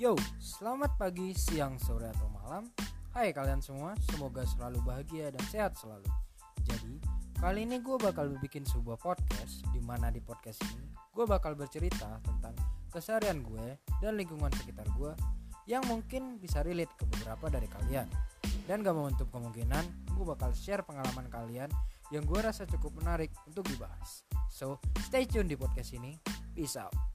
Yo, selamat pagi, siang, sore, atau malam. Hai kalian semua, semoga selalu bahagia dan sehat selalu. Jadi, kali ini gue bakal bikin sebuah podcast Di mana di podcast ini, gue bakal bercerita tentang keseharian gue dan lingkungan sekitar gue Yang mungkin bisa relate ke beberapa dari kalian. Dan gak menutup kemungkinan, gue bakal share pengalaman kalian Yang gue rasa cukup menarik untuk dibahas. So, stay tune di podcast ini. Peace out.